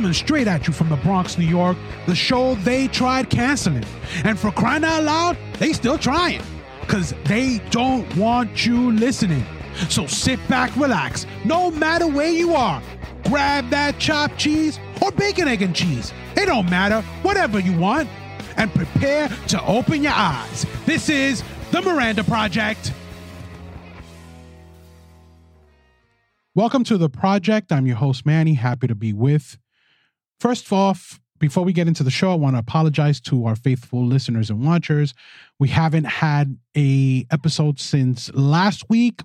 Coming straight at you from the Bronx, New York, the show they tried canceling. And for crying out loud, they still trying. Cause they don't want you listening. So sit back, relax, no matter where you are. Grab that chopped cheese or bacon, egg, and cheese. It don't matter, whatever you want. And prepare to open your eyes. This is The Miranda Project. Welcome to The Project. I'm your host, Manny. Happy to be with. First off, before we get into the show, I want to apologize to our faithful listeners and watchers. We haven't had a episode since last week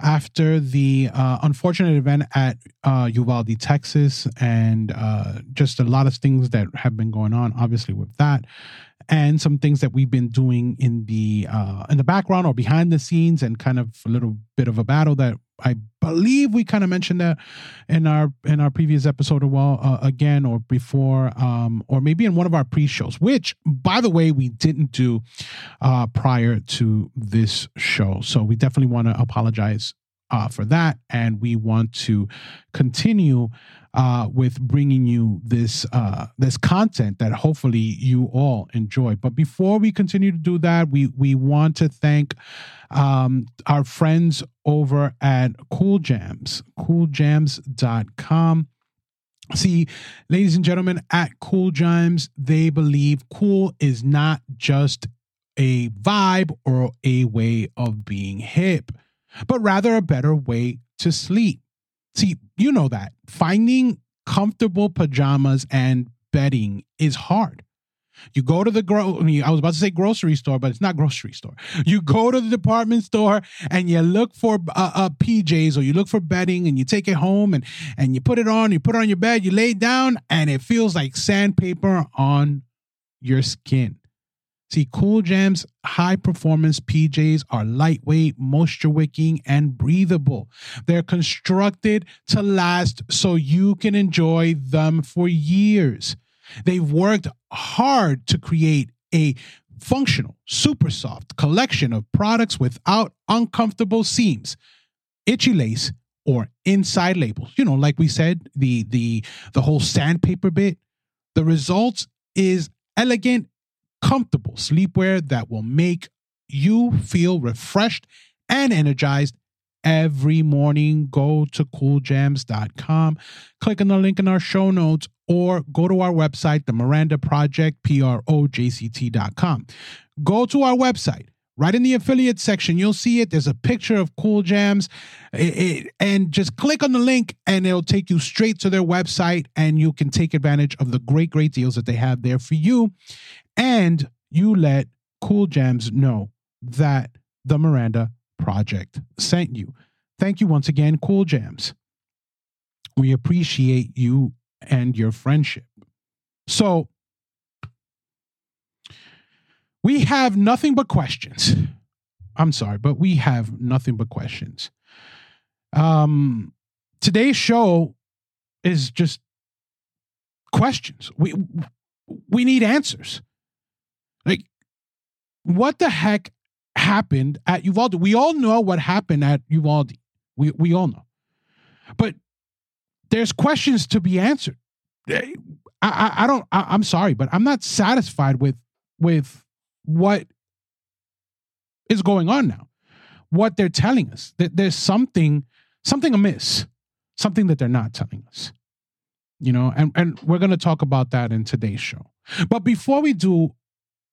after the uh, unfortunate event at uh, Uvalde, Texas, and uh, just a lot of things that have been going on, obviously with that, and some things that we've been doing in the uh, in the background or behind the scenes, and kind of a little bit of a battle that I believe we kind of mentioned that in our in our previous episode, or well, uh, again, or before, um, or maybe in one of our pre-shows, which, by the way, we didn't do uh, prior to this show. So we definitely want to apologize uh, for that, and we want to continue uh, with bringing you this uh, this content that hopefully you all enjoy. But before we continue to do that, we we want to thank um, our friends over at Cool Jams, cooljams.com. See, ladies and gentlemen, at Cool Jams, they believe cool is not just a vibe or a way of being hip, but rather a better way to sleep. See, you know that finding comfortable pajamas and bedding is hard. You go to the gro I mean, I was about to say grocery store, but it's not grocery store. You go to the department store and you look for uh, uh, PJs or you look for bedding and you take it home and and you put it on, you put it on your bed, you lay down and it feels like sandpaper on your skin. See, Cool Jam's high performance PJs are lightweight, moisture wicking, and breathable. They're constructed to last so you can enjoy them for years. They've worked hard to create a functional, super soft collection of products without uncomfortable seams, itchy lace, or inside labels. You know, like we said, the the the whole sandpaper bit. The results is elegant comfortable sleepwear that will make you feel refreshed and energized every morning. Go to cooljams.com, click on the link in our show notes, or go to our website, the Miranda Project, P R O J C T.com. Go to our website. Right in the affiliate section, you'll see it. There's a picture of Cool Jams, it, it, and just click on the link, and it'll take you straight to their website, and you can take advantage of the great, great deals that they have there for you and you let Cool Jams know that the Miranda Project sent you. Thank you once again, Cool Jams. We appreciate you and your friendship. So, we have nothing but questions. I'm sorry, but we have nothing but questions. Um, today's show is just questions. We we need answers. What the heck happened at Uvalde? We all know what happened at Uvalde. We we all know, but there's questions to be answered. Eh, I I, I don't. I, I'm sorry, but I'm not satisfied with with what is going on now. What they're telling us that there's something something amiss, something that they're not telling us. You know, and and we're to talk about that in today's show. But before we do,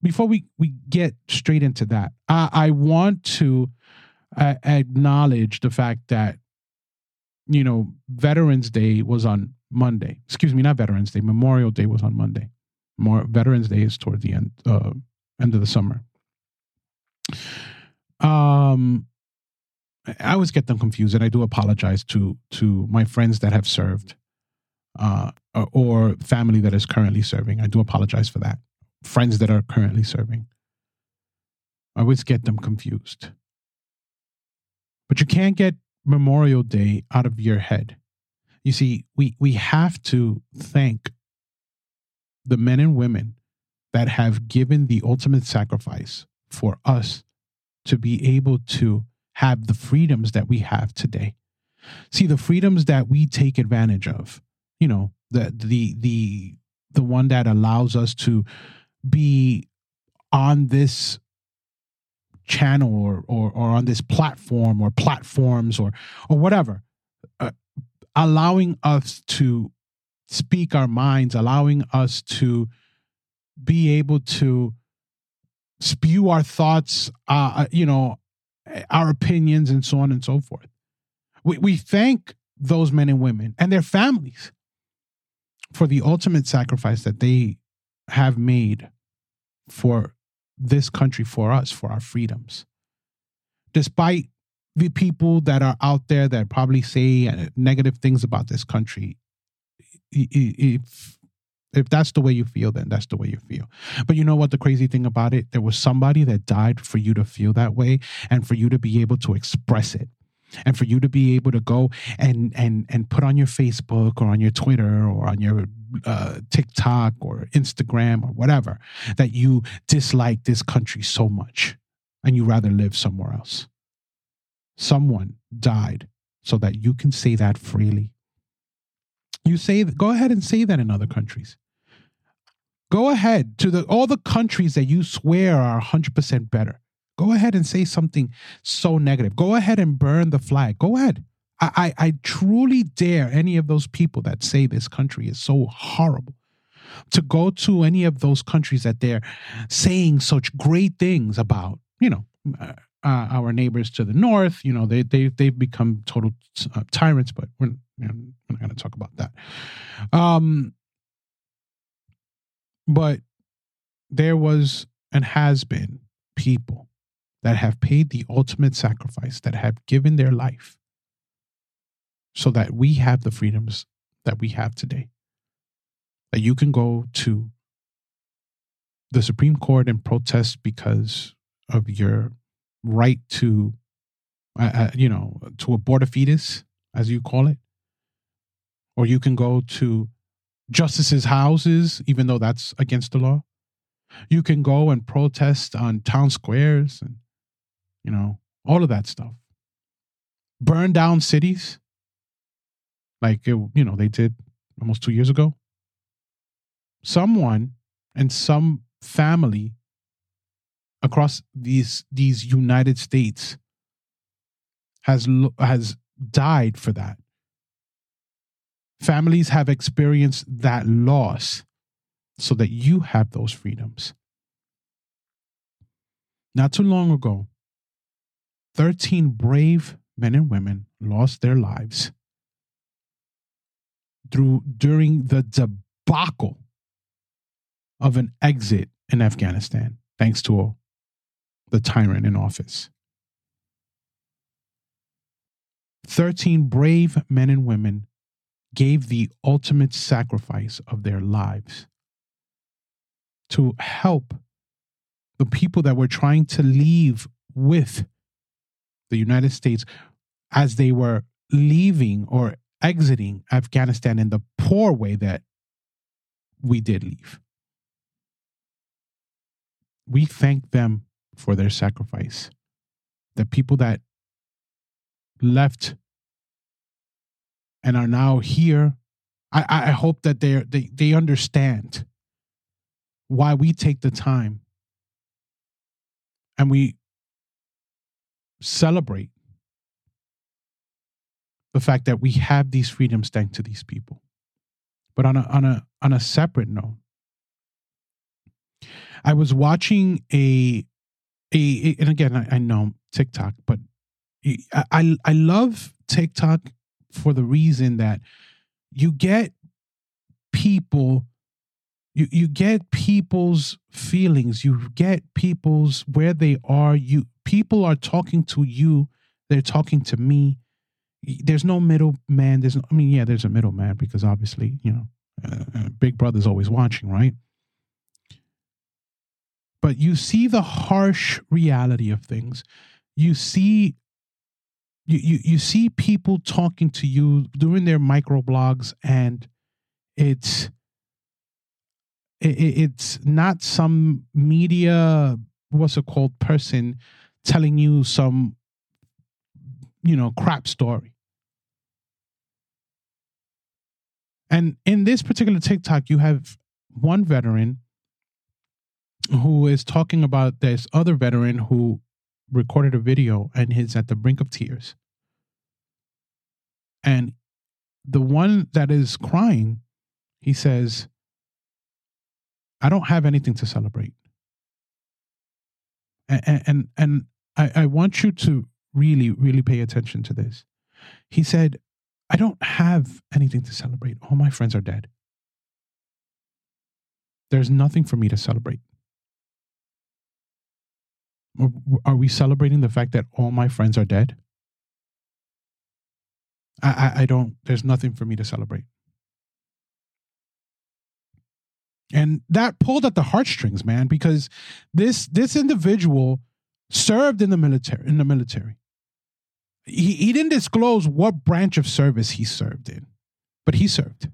before we we get straight into that, I, I want to uh, acknowledge the fact that you know Veterans Day was on Monday. Excuse me, not Veterans Day. Memorial Day was on Monday. More Veterans Day is toward the end uh, end of the summer. Um, I always get them confused, and I do apologize to to my friends that have served, uh, or family that is currently serving. I do apologize for that friends that are currently serving. I always get them confused. But you can't get Memorial Day out of your head. You see, we, we have to thank the men and women that have given the ultimate sacrifice for us to be able to have the freedoms that we have today. See, the freedoms that we take advantage of, you know, the the the the one that allows us to be on this channel or or, or on this platform or platforms or or whatever uh, allowing us to speak our minds allowing us to be able to spew our thoughts uh, uh you know our opinions and so on and so forth. We, we thank those men and women and their families for the ultimate sacrifice that they have made for this country, for us, for our freedoms. Despite the people that are out there that probably say uh, negative things about this country, if if that's the way you feel, then that's the way you feel. But you know what? The crazy thing about it, there was somebody that died for you to feel that way and for you to be able to express it and for you to be able to go and and and put on your Facebook or on your Twitter or on your uh, TikTok or Instagram or whatever that you dislike this country so much and you rather live somewhere else. Someone died so that you can say that freely. You say go ahead and say that in other countries. Go ahead to the all the countries that you swear are 100% better. Go ahead and say something so negative. Go ahead and burn the flag. Go ahead. I, I, I truly dare any of those people that say this country is so horrible to go to any of those countries that they're saying such great things about, you know, uh, uh, our neighbors to the north, you know, they, they, they've become total uh, tyrants, but we're, you know, we're not going to talk about that. Um, but there was and has been people that have paid the ultimate sacrifice, that have given their life so that we have the freedoms that we have today. That you can go to the Supreme Court and protest because of your right to, uh, uh, you know, to abort a fetus, as you call it. Or you can go to justices' houses, even though that's against the law. You can go and protest on town squares and you know, all of that stuff. Burn down cities like, it, you know, they did almost two years ago. Someone and some family across these these United States has has died for that. Families have experienced that loss so that you have those freedoms. Not too long ago, 13 brave men and women lost their lives through during the debacle of an exit in Afghanistan, thanks to the tyrant in office. 13 brave men and women gave the ultimate sacrifice of their lives to help the people that were trying to leave with the United States as they were leaving or exiting Afghanistan in the poor way that we did leave. We thank them for their sacrifice. The people that left and are now here, I, I hope that they they they understand why we take the time and we celebrate the fact that we have these freedoms thanks to these people. But on a on a on a separate note, I was watching a a, and again I, I know TikTok, but I I love TikTok for the reason that you get people you you get people's feelings you get people's where they are you people are talking to you they're talking to me. There's no middleman there's no, i mean yeah there's a middleman because obviously you know uh, uh, big brother's always watching right? But you see the harsh reality of things. You see you, you you see people talking to you doing their micro blogs and it's it, it's not some media what's it called person telling you some, you know, crap story. And in this particular TikTok, you have one veteran who is talking about this other veteran who recorded a video and is at the brink of tears. And the one that is crying, he says, I don't have anything to celebrate. And and, and I, I want you to really, really pay attention to this. He said, I don't have anything to celebrate. All my friends are dead. There's nothing for me to celebrate. Are we celebrating the fact that all my friends are dead? I, I, I don't, there's nothing for me to celebrate. And that pulled at the heartstrings, man, because this this individual served in the military in the military. He he didn't disclose what branch of service he served in, but he served.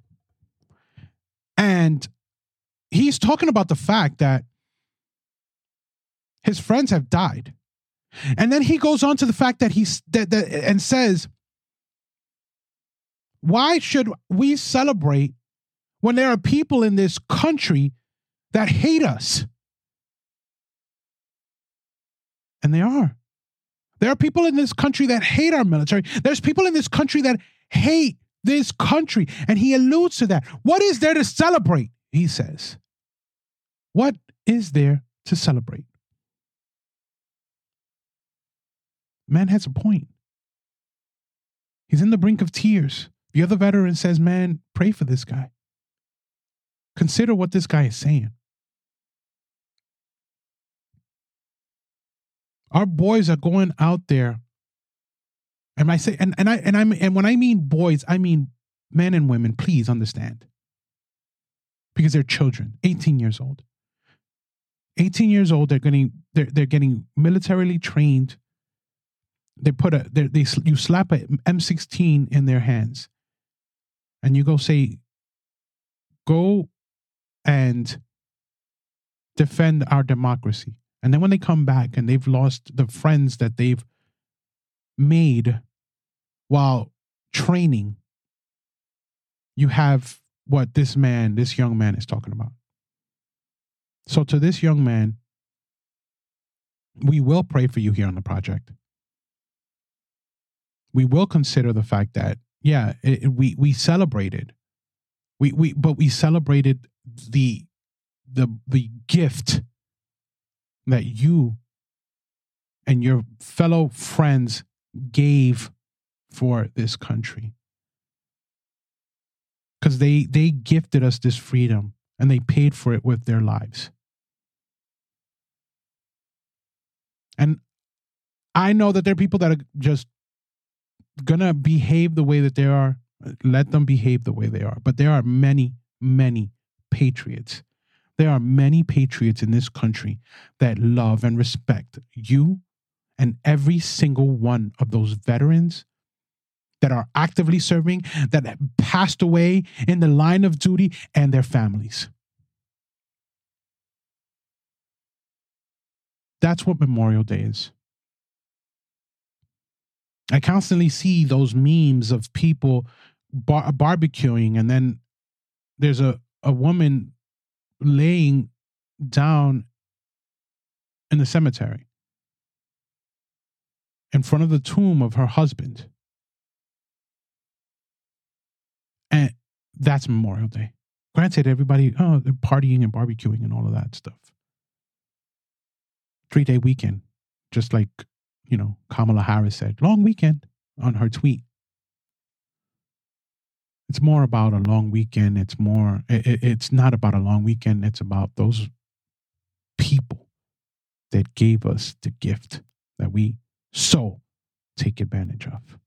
And he's talking about the fact that his friends have died. And then he goes on to the fact that he's that, that and says, why should we celebrate when there are people in this country that hate us? And they are. There are people in this country that hate our military. There's people in this country that hate this country. And he alludes to that. What is there to celebrate? He says. What is there to celebrate? Man has a point. He's in the brink of tears. The other veteran says, Man, pray for this guy. Consider what this guy is saying. Our boys are going out there. And I say, and, and I and I'm and when I mean boys, I mean men and women, please understand. Because they're children, 18 years old. 18 years old, they're getting they're they're getting militarily trained they put a they, they you slap a M16 in their hands, and you go say, "Go and defend our democracy." And then when they come back and they've lost the friends that they've made while training, you have what this man, this young man, is talking about. So, to this young man, we will pray for you here on the project we will consider the fact that yeah, it, we we celebrated, we we but we celebrated the the the gift that you and your fellow friends gave for this country. Because they they gifted us this freedom and they paid for it with their lives. And i know that there are people that are just gonna behave the way that they are, let them behave the way they are. But there are many, many patriots. There are many patriots in this country that love and respect you and every single one of those veterans that are actively serving, that passed away in the line of duty, and their families. That's what Memorial Day is. I constantly see those memes of people bar- barbecuing, and then there's a, a woman laying down in the cemetery in front of the tomb of her husband. And that's Memorial Day. Granted, everybody, oh, they're partying and barbecuing and all of that stuff. Three day weekend, just like you know, Kamala Harris said, long weekend on her tweet. It's more about a long weekend. It's more, it, it's not about a long weekend. It's about those people that gave us the gift that we so take advantage of.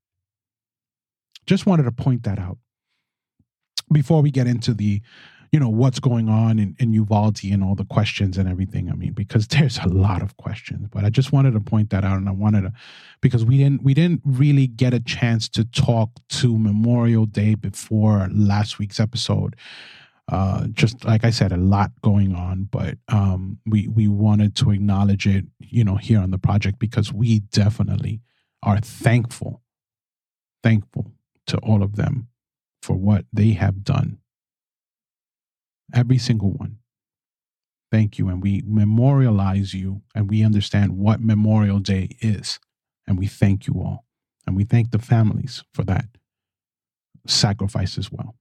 Just wanted to point that out before we get into the you know what's going on in, in Uvalde and all the questions and everything. I mean, because there's a lot of questions, but I just wanted to point that out, and I wanted to because we didn't we didn't really get a chance to talk to Memorial Day before last week's episode. Uh, just like I said, a lot going on, but um, we we wanted to acknowledge it, you know, here on the project because we definitely are thankful, thankful to all of them for what they have done. Every single one. Thank you. And we memorialize you and we understand what Memorial Day is. And we thank you all. And we thank the families for that sacrifice as well.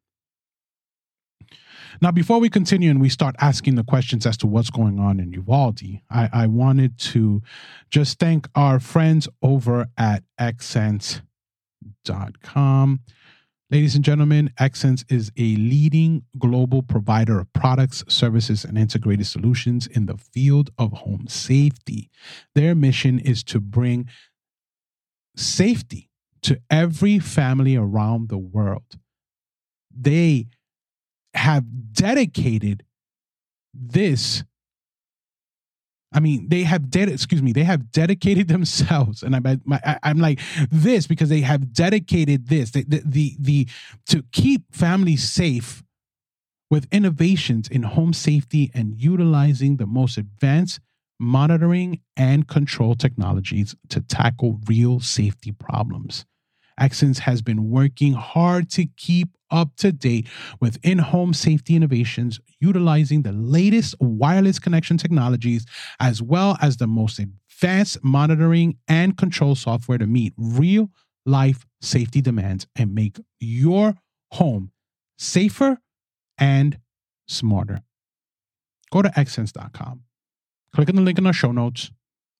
Now, before we continue and we start asking the questions as to what's going on in Uvalde, I, I wanted to just thank our friends over at xsense.com. Ladies and gentlemen, Xsense is a leading global provider of products, services, and integrated solutions in the field of home safety. Their mission is to bring safety to every family around the world. They have dedicated this I mean, they have ded- excuse me, they have dedicated themselves, and I'm I, am like this because they have dedicated this the, the the the to keep families safe with innovations in home safety and utilizing the most advanced monitoring and control technologies to tackle real safety problems. Xsense has been working hard to keep up to date with in home safety innovations, utilizing the latest wireless connection technologies, as well as the most advanced monitoring and control software to meet real life safety demands and make your home safer and smarter. Go to xsense.com. Click on the link in our show notes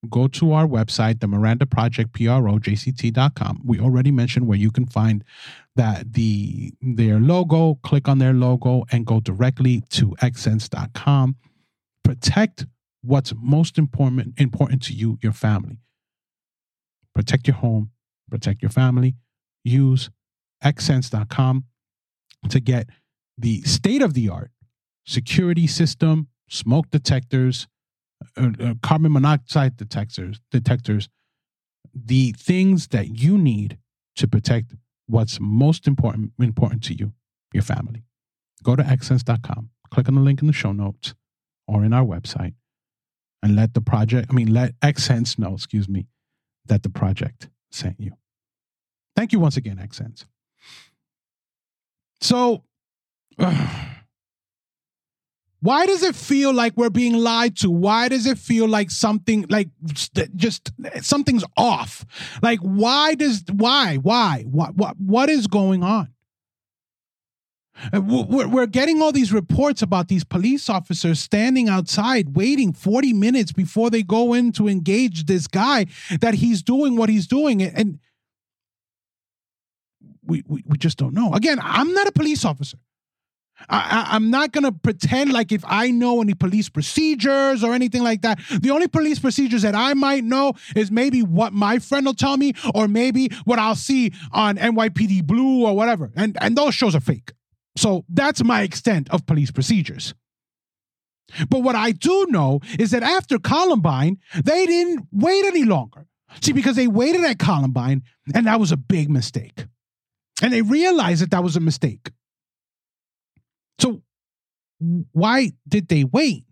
go to our website, the Miranda Project, P-R-O-J-C-T.com. We already mentioned where you can find that the their logo, click on their logo and go directly to xsense.com. Protect what's most important important to you, your family. Protect your home, protect your family. Use xsense.com to get the state of the art security system, smoke detectors, uh, uh, carbon monoxide detectors, detectors, the things that you need to protect what's most important important to you, your family. Go to xsense.com, click on the link in the show notes or in our website, and let the project, I mean, let Xsense know, excuse me, that the project sent you. Thank you once again, Xsense. So, uh, why does it feel like we're being lied to? Why does it feel like something like just something's off? Like why does why why what what what is going on? Uh, we're getting all these reports about these police officers standing outside waiting 40 minutes before they go in to engage this guy that he's doing what he's doing. And we, we, we just don't know. Again, I'm not a police officer. I, am not going to pretend like if I know any police procedures or anything like that. The only police procedures that I might know is maybe what my friend will tell me or maybe what I'll see on NYPD Blue or whatever. And, and those shows are fake. So that's my extent of police procedures. But what I do know is that after Columbine, they didn't wait any longer. See, because they waited at Columbine and that was a big mistake. And they realized that that was a mistake. So why did they wait?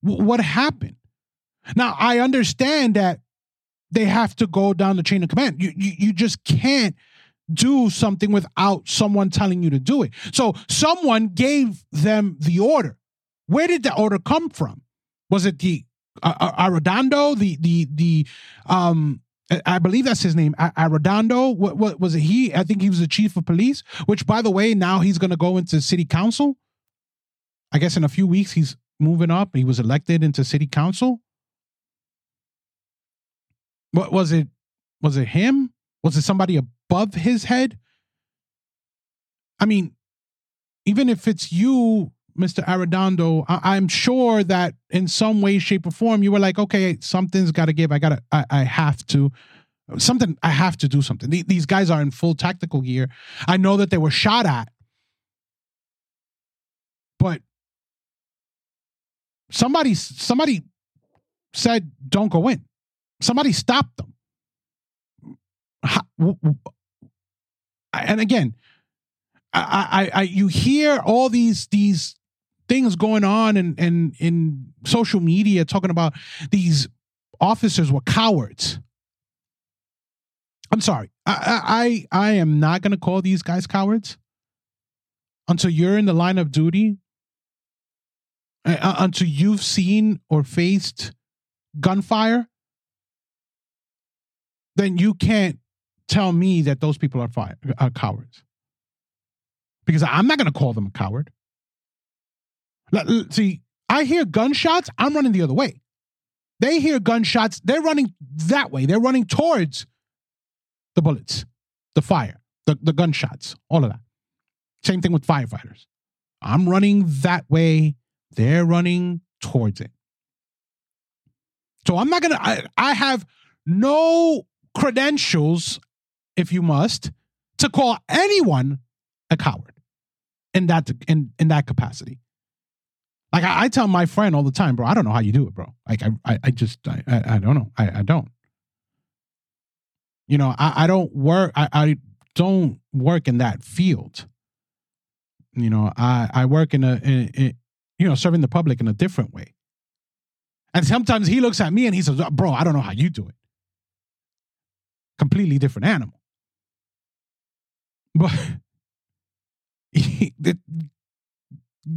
what happened? Now I understand that they have to go down the chain of command. You, you you just can't do something without someone telling you to do it. So someone gave them the order. Where did the order come from? Was it the uh, uh Arredondo, the the the um I believe that's his name, Arredondo. What, what was it? He, I think he was the chief of police. Which, by the way, now he's going to go into city council. I guess in a few weeks he's moving up. He was elected into city council. What was it? Was it him? Was it somebody above his head? I mean, even if it's you, Mr. Arredondo, I- am sure that in some way, shape, or form, you were like, okay, something's got to give. I gotta, I, I have to, something. I have to do something. These guys are in full tactical gear. I know that they were shot at, but somebody, somebody said, "Don't go in." Somebody stopped them. And again, I, I, I, you hear all these these things going on in, in, in social media talking about these officers were cowards. I'm sorry. I I, I am not going to call these guys cowards until you're in the line of duty, uh, uh, until you've seen or faced gunfire. Then you can't tell me that those people are fire, uh, cowards because I'm not going to call them a coward. See, I hear gunshots, I'm running the other way. They hear gunshots, they're running that way. They're running towards the bullets, the fire, the, the gunshots, all of that. Same thing with firefighters. I'm running that way, they're running towards it. So I'm not gonna, I, I have no credentials, if you must, to call anyone a coward in that in in that capacity. Like I, I, tell my friend all the time, bro. I don't know how you do it, bro. Like I, I, I just, I, I, don't know. I, I don't. You know, I, I don't work. I, I don't work in that field. You know, I, I work in a, in, in, you know, serving the public in a different way. And sometimes he looks at me and he says, "Bro, I don't know how you do it." Completely different animal. But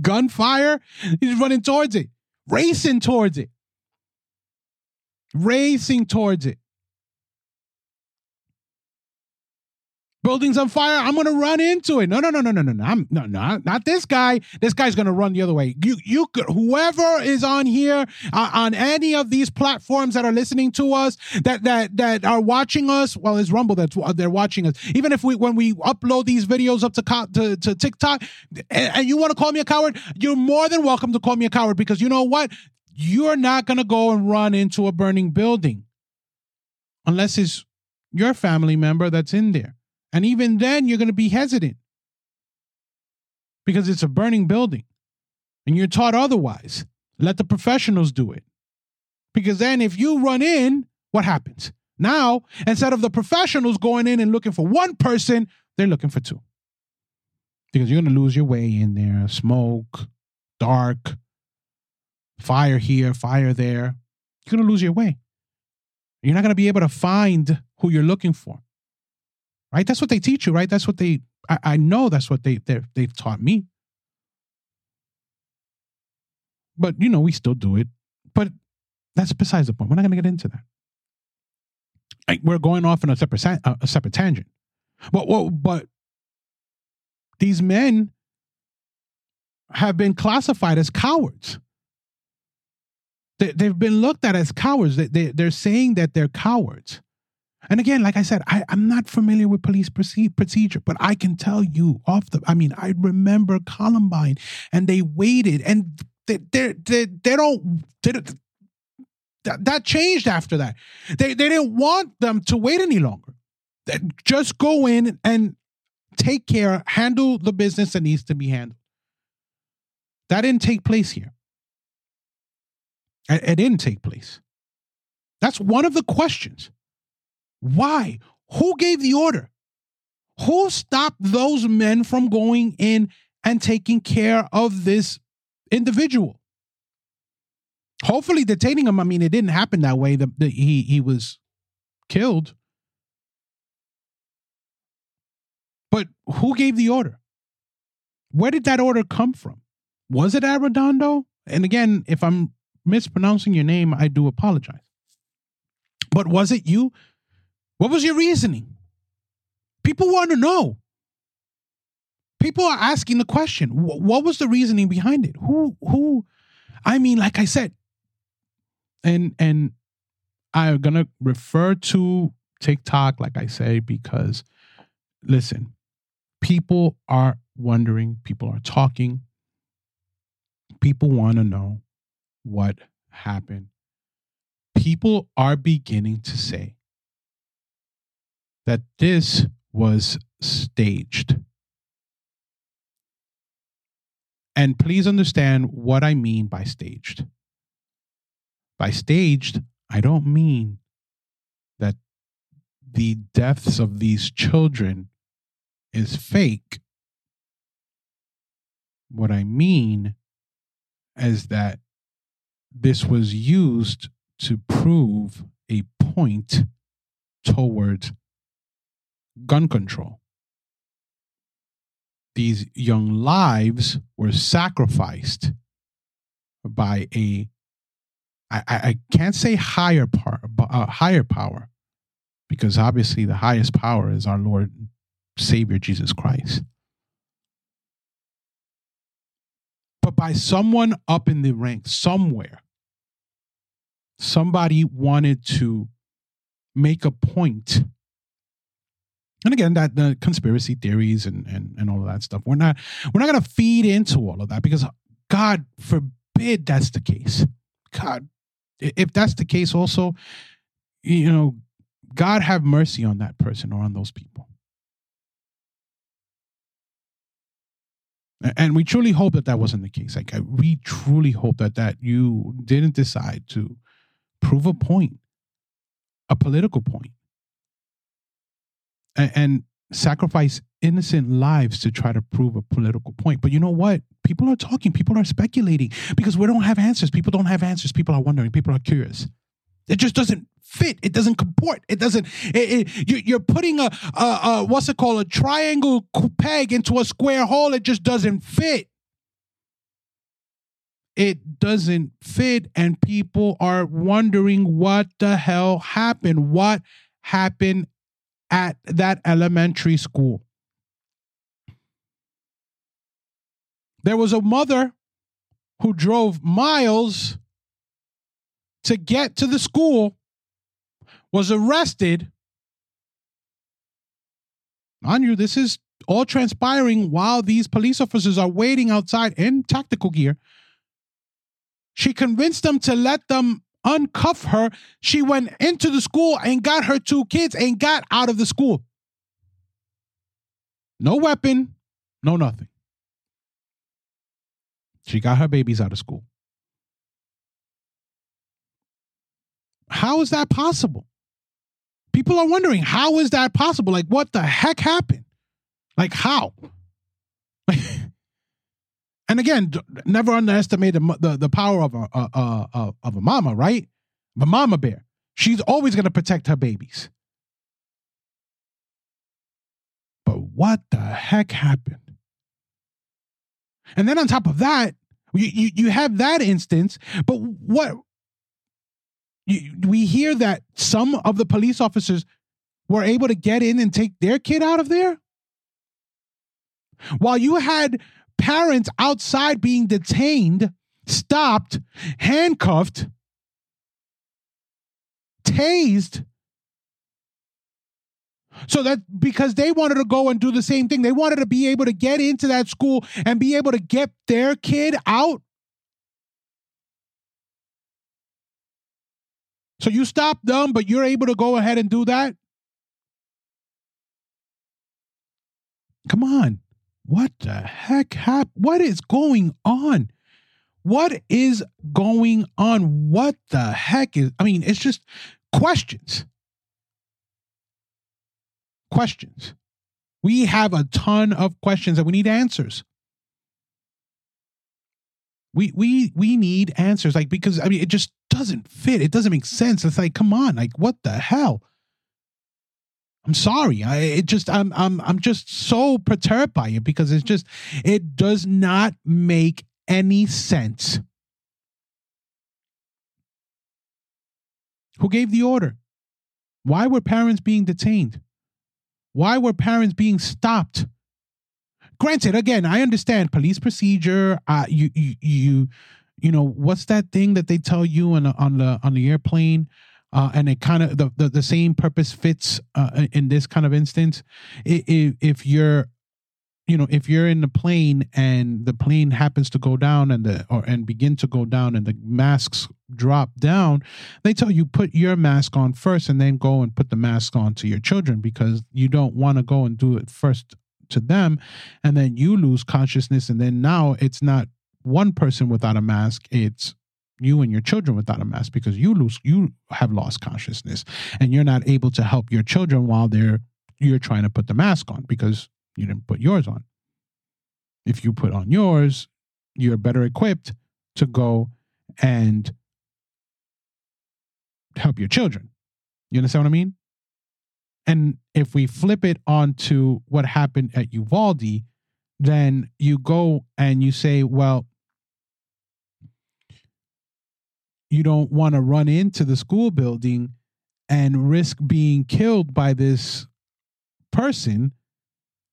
gunfire, he's running towards it, racing towards it, racing towards it. Buildings on fire. I'm gonna run into it. No, no, no, no, no, no, no. I'm no, no, not this guy. This guy's gonna run the other way. You, you could, whoever is on here uh, on any of these platforms that are listening to us, that that that are watching us. Well, it's Rumble that's they're watching us. Even if we when we upload these videos up to co- to, to TikTok, and, and you want to call me a coward, you're more than welcome to call me a coward because you know what? You're not gonna go and run into a burning building unless it's your family member that's in there. And even then, you're going to be hesitant because it's a burning building and you're taught otherwise. Let the professionals do it. Because then, if you run in, what happens? Now, instead of the professionals going in and looking for one person, they're looking for two. Because you're going to lose your way in there. Smoke, dark, fire here, fire there. You're going to lose your way. You're not going to be able to find who you're looking for right? That's what they teach you, right? That's what they. I, I know that's what they they've taught me. But you know, we still do it. But that's besides the point. We're not going to get into that. Like, we're going off on a separate a separate tangent. But well, but these men have been classified as cowards. They, they've been looked at as cowards. They, they, they're saying that they're cowards. And again, like I said, I, am not familiar with police procedure, but I can tell you off the. I mean, I remember Columbine, and they waited, and they they they, they don't. They, that, that changed after that. They they didn't want them to wait any longer. Just go in and take care, handle the business that needs to be handled. That didn't take place here. It, it didn't take place. That's one of the questions. Why? Who gave the order? Who stopped those men from going in and taking care of this individual? Hopefully, detaining him. I mean, it didn't happen that way. The, he he was killed. But who gave the order? Where did that order come from? Was it Arredondo? And again, if I'm mispronouncing your name, I do apologize. But was it you? What was your reasoning? People want to know. People are asking the question. What was the reasoning behind it? Who who I mean like I said and and I'm going to refer to TikTok like I say because listen, people are wondering, people are talking. People want to know what happened. People are beginning to say that this was staged. And please understand what I mean by staged. By staged, I don't mean that the deaths of these children is fake. What I mean is that this was used to prove a point towards gun control. These young lives were sacrificed by a I, I can't say higher power, uh, higher power, because obviously the highest power is our Lord Savior Jesus Christ. But by someone up in the ranks somewhere, somebody wanted to make a point and again that the conspiracy theories and, and and all of that stuff we're not we're not going to feed into all of that because god forbid that's the case. God if that's the case also you know god have mercy on that person or on those people. And we truly hope that that wasn't the case. Like we truly hope that that you didn't decide to prove a point a political point and, and sacrifice innocent lives to try to prove a political point. But you know what? People are talking, people are speculating because we don't have answers. People don't have answers. People are wondering, people are curious. It just doesn't fit. It doesn't comport. It doesn't. It, it, you're putting a, a, a what's it called a triangle peg into a square hole. It just doesn't fit. It doesn't fit, and people are wondering what the hell happened. What happened at that elementary school? There was a mother who drove miles to get to the school, was arrested. On you, this is all transpiring while these police officers are waiting outside in tactical gear. She convinced them to let them uncuff her. She went into the school and got her two kids and got out of the school. No weapon, no nothing. She got her babies out of school. How is that possible? People are wondering, how is that possible? Like, what the heck happened? Like, how? And again, never underestimate the, the, the power of a, a, a, of a mama, right? The mama bear. She's always going to protect her babies. But what the heck happened? And then on top of that, you, you, you have that instance, but what you, we hear that some of the police officers were able to get in and take their kid out of there? While you had parents outside being detained, stopped, handcuffed, tased, so that because they wanted to go and do the same thing, they wanted to be able to get into that school and be able to get their kid out. So you stop them, but you're able to go ahead and do that? Come on. What the heck happened? What is going on? What is going on? What the heck is, I mean, it's just questions questions. We have a ton of questions and we need answers. We we we need answers like because I mean it just doesn't fit. It doesn't make sense. It's like come on, like what the hell? I'm sorry. I it just I'm I'm I'm just so perturbed by it because it's just it does not make any sense. Who gave the order? Why were parents being detained? Why were parents being stopped? Granted, again, I understand police procedure. Uh, you, you, you, you know, what's that thing that they tell you on the, on the on the airplane? Uh, and it kind of the, the, the same purpose fits uh, in this kind of instance. If, if you're you know if you're in the plane and the plane happens to go down and the or and begin to go down and the masks drop down they tell you put your mask on first and then go and put the mask on to your children because you don't want to go and do it first to them and then you lose consciousness and then now it's not one person without a mask it's you and your children without a mask because you lose you have lost consciousness and you're not able to help your children while they're you're trying to put the mask on because you didn't put yours on. If you put on yours, you're better equipped to go and help your children. You understand what I mean? And if we flip it onto what happened at Uvalde, then you go and you say, well, you don't want to run into the school building and risk being killed by this person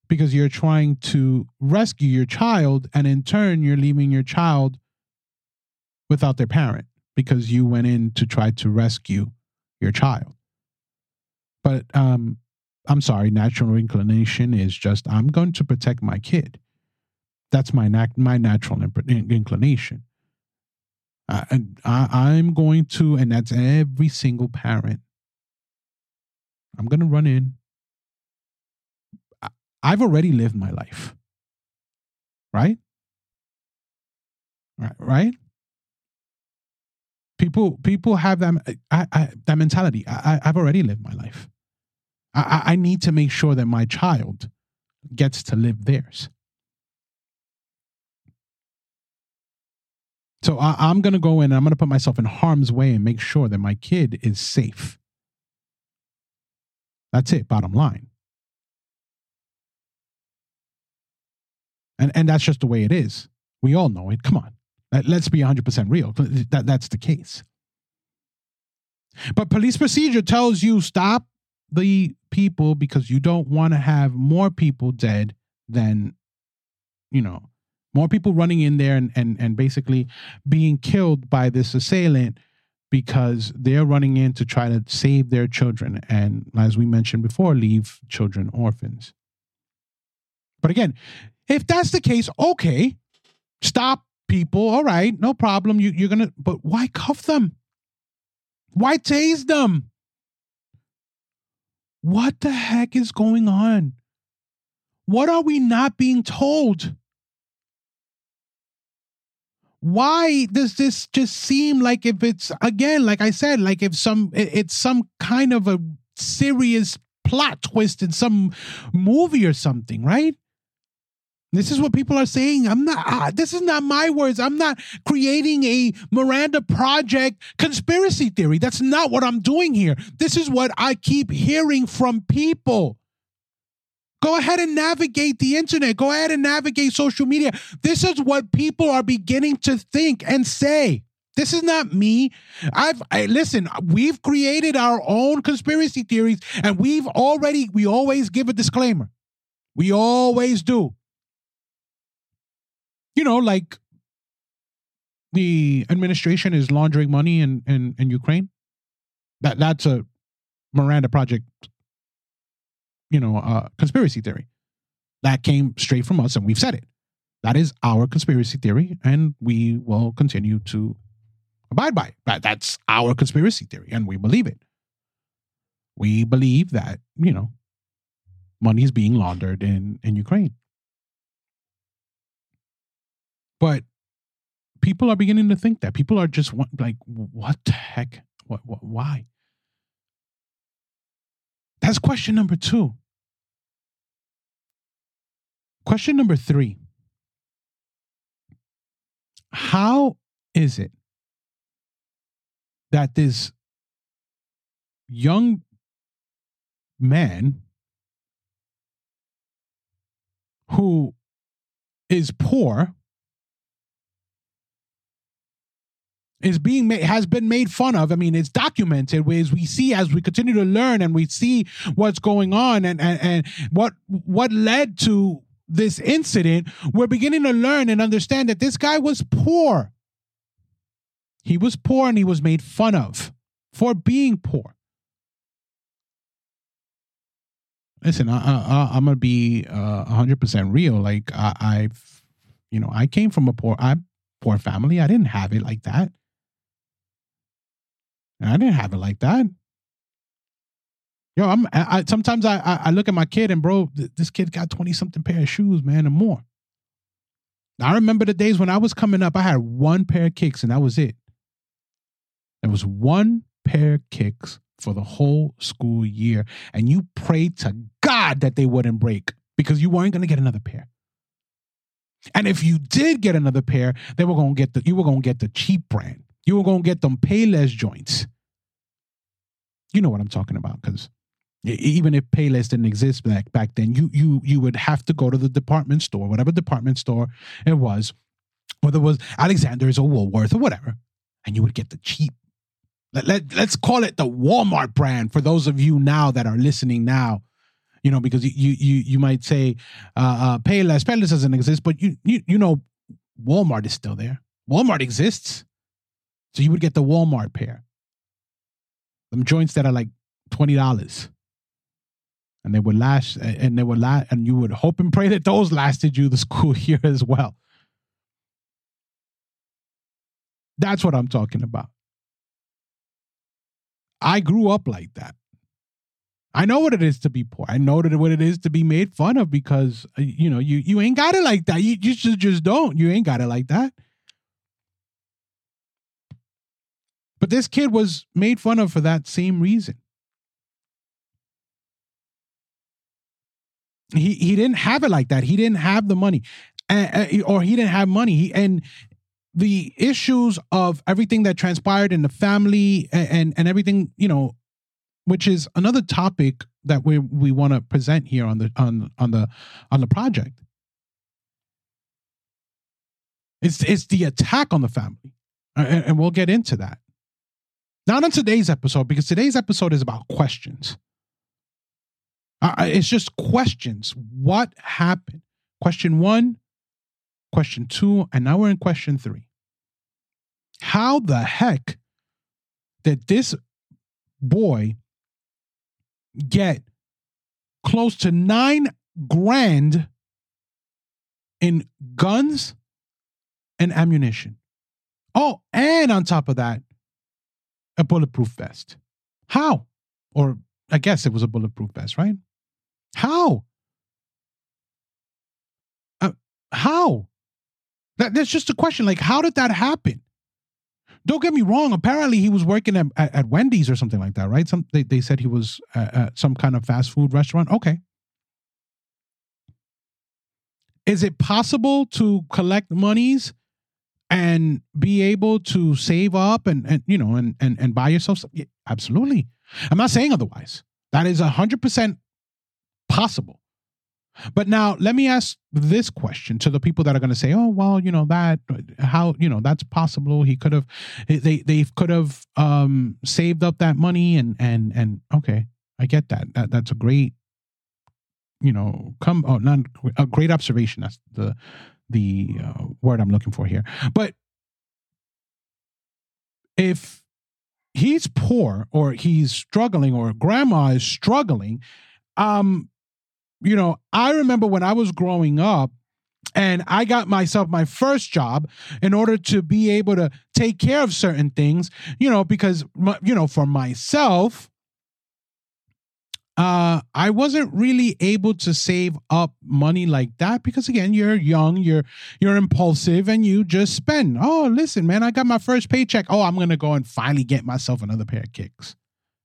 because you're trying to rescue your child and in turn you're leaving your child without their parent because you went in to try to rescue your child. But um i'm sorry natural inclination is just i'm going to protect my kid. That's my my natural inclination uh, and I, i'm going to and that's every single parent i'm going to run in I've already lived my life. Right? Right, right? People people have that I, I, that mentality. I, I've already lived my life. I, I need to make sure that my child gets to live theirs. So I, am going to go in and I'm going to put myself in harm's way and make sure that my kid is safe. That's it, bottom line. And and that's just the way it is. We all know it. Come on. Let's be 100% real. That that's the case. But police procedure tells you stop the people because you don't want to have more people dead than you know, more people running in there and and and basically being killed by this assailant because they're running in to try to save their children and as we mentioned before leave children orphans. But again, if that's the case, okay, stop people. All right, no problem. You, you're gonna, but why cuff them? Why tase them? What the heck is going on? What are we not being told? Why does this just seem like if it's again, like I said, like if some it's some kind of a serious plot twist in some movie or something, right? This is what people are saying. I'm not, ah, this is not my words. I'm not creating a Miranda Project conspiracy theory. That's not what I'm doing here. This is what I keep hearing from people. Go ahead and navigate the internet. Go ahead and navigate social media. This is what people are beginning to think and say. This is not me. I've I, listen. We've created our own conspiracy theories, and we've already we always give a disclaimer. We always do you know, like the administration is laundering money in, in, in Ukraine. That that's a Miranda Project, you know, uh, conspiracy theory. That came straight from us, and we've said it. That is our conspiracy theory, and we will continue to abide by it. That, that's our conspiracy theory, and we believe it. We believe that, you know, money is being laundered in, in Ukraine. But people are beginning to think that. People are just like, what the heck? What, what, why? That's question number two. Question number three How is it that this young man who is poor is being made has been made fun of. I mean, it's documented as we see as we continue to learn and we see what's going on and and, and what what led to this incident, we're beginning to learn and understand that this guy was poor. He was poor and he was made fun of for being poor. Listen, I, am gonna be uh, 100% real. Like I, I've, you know, I came from a poor, I poor family. I didn't have it like that. I didn't have it like that. Yo, I'm. I, sometimes I, I look at my kid and bro, this kid got twenty something pair of shoes, man, and more. I remember the days when I was coming up. I had one pair of kicks, and that was it. There was one pair of kicks for the whole school year, and you prayed to God that they wouldn't break because you weren't going to get another pair. And if you did get another pair, they were going to get the you were going to get the cheap brand. You were going to get them Payless joints. You know what I'm talking about because Even if Payless didn't exist back back then, you you you would have to go to the department store, whatever department store it was, whether it was Alexander's or Woolworth or whatever, and you would get the cheap. Let, let, let's call it the Walmart brand for those of you now that are listening now you know, because you you you might say uh, uh, Payless. Payless doesn't exist, but you you you know, Walmart is still there. Walmart exists, so you would get the Walmart pair. Them joints that are like twenty dollars, and they would last, and they would last, and you would hope and pray that those lasted you the school year as well. That's what I'm talking about. I grew up like that. I know what it is to be poor. I know what it is to be made fun of because uh, you know you you ain't got it like that. You, you just just don't. You ain't got it like that. But this kid was made fun of for that same reason. He he didn't have it like that. He didn't have the money, or he didn't have money. He and the issues of everything that transpired in the family and and, and everything you know which is another topic that we we want to present here on the on on the on the project. It's it's the attack on the family, and, and we'll get into that. Not on today's episode because today's episode is about questions. Uh, it's just questions. What happened? Question one, question two, and now we're in question three. How the heck did this boy get close to nine grand in guns and ammunition. Oh, and on top of that, a bulletproof vest. How? Or I guess it was a bulletproof vest, right? How? Uh, how? That, that's just a question. Like, how did that happen? Don't get me wrong. Apparently, he was working at, at, at Wendy's or something like that, right? Some they, they said he was at, at some kind of fast food restaurant. Okay. Is it possible to collect monies and be able to save up and, and you know and, and and buy yourself? Some, yeah, absolutely. I'm not saying otherwise. That is hundred percent possible. But now let me ask this question to the people that are going to say, "Oh, well, you know that how you know that's possible. He could have they they could have um saved up that money and and and okay, I get that. That that's a great you know come oh not a great observation. That's the the uh, word I'm looking for here. But if he's poor or he's struggling or grandma is struggling, um you know, I remember when I was growing up and I got myself my first job in order to be able to take care of certain things, you know, because, you know, for myself, uh, I wasn't really able to save up money like that because again, you're young, you're you're impulsive, and you just spend. Oh, listen, man, I got my first paycheck. Oh, I'm gonna go and finally get myself another pair of kicks.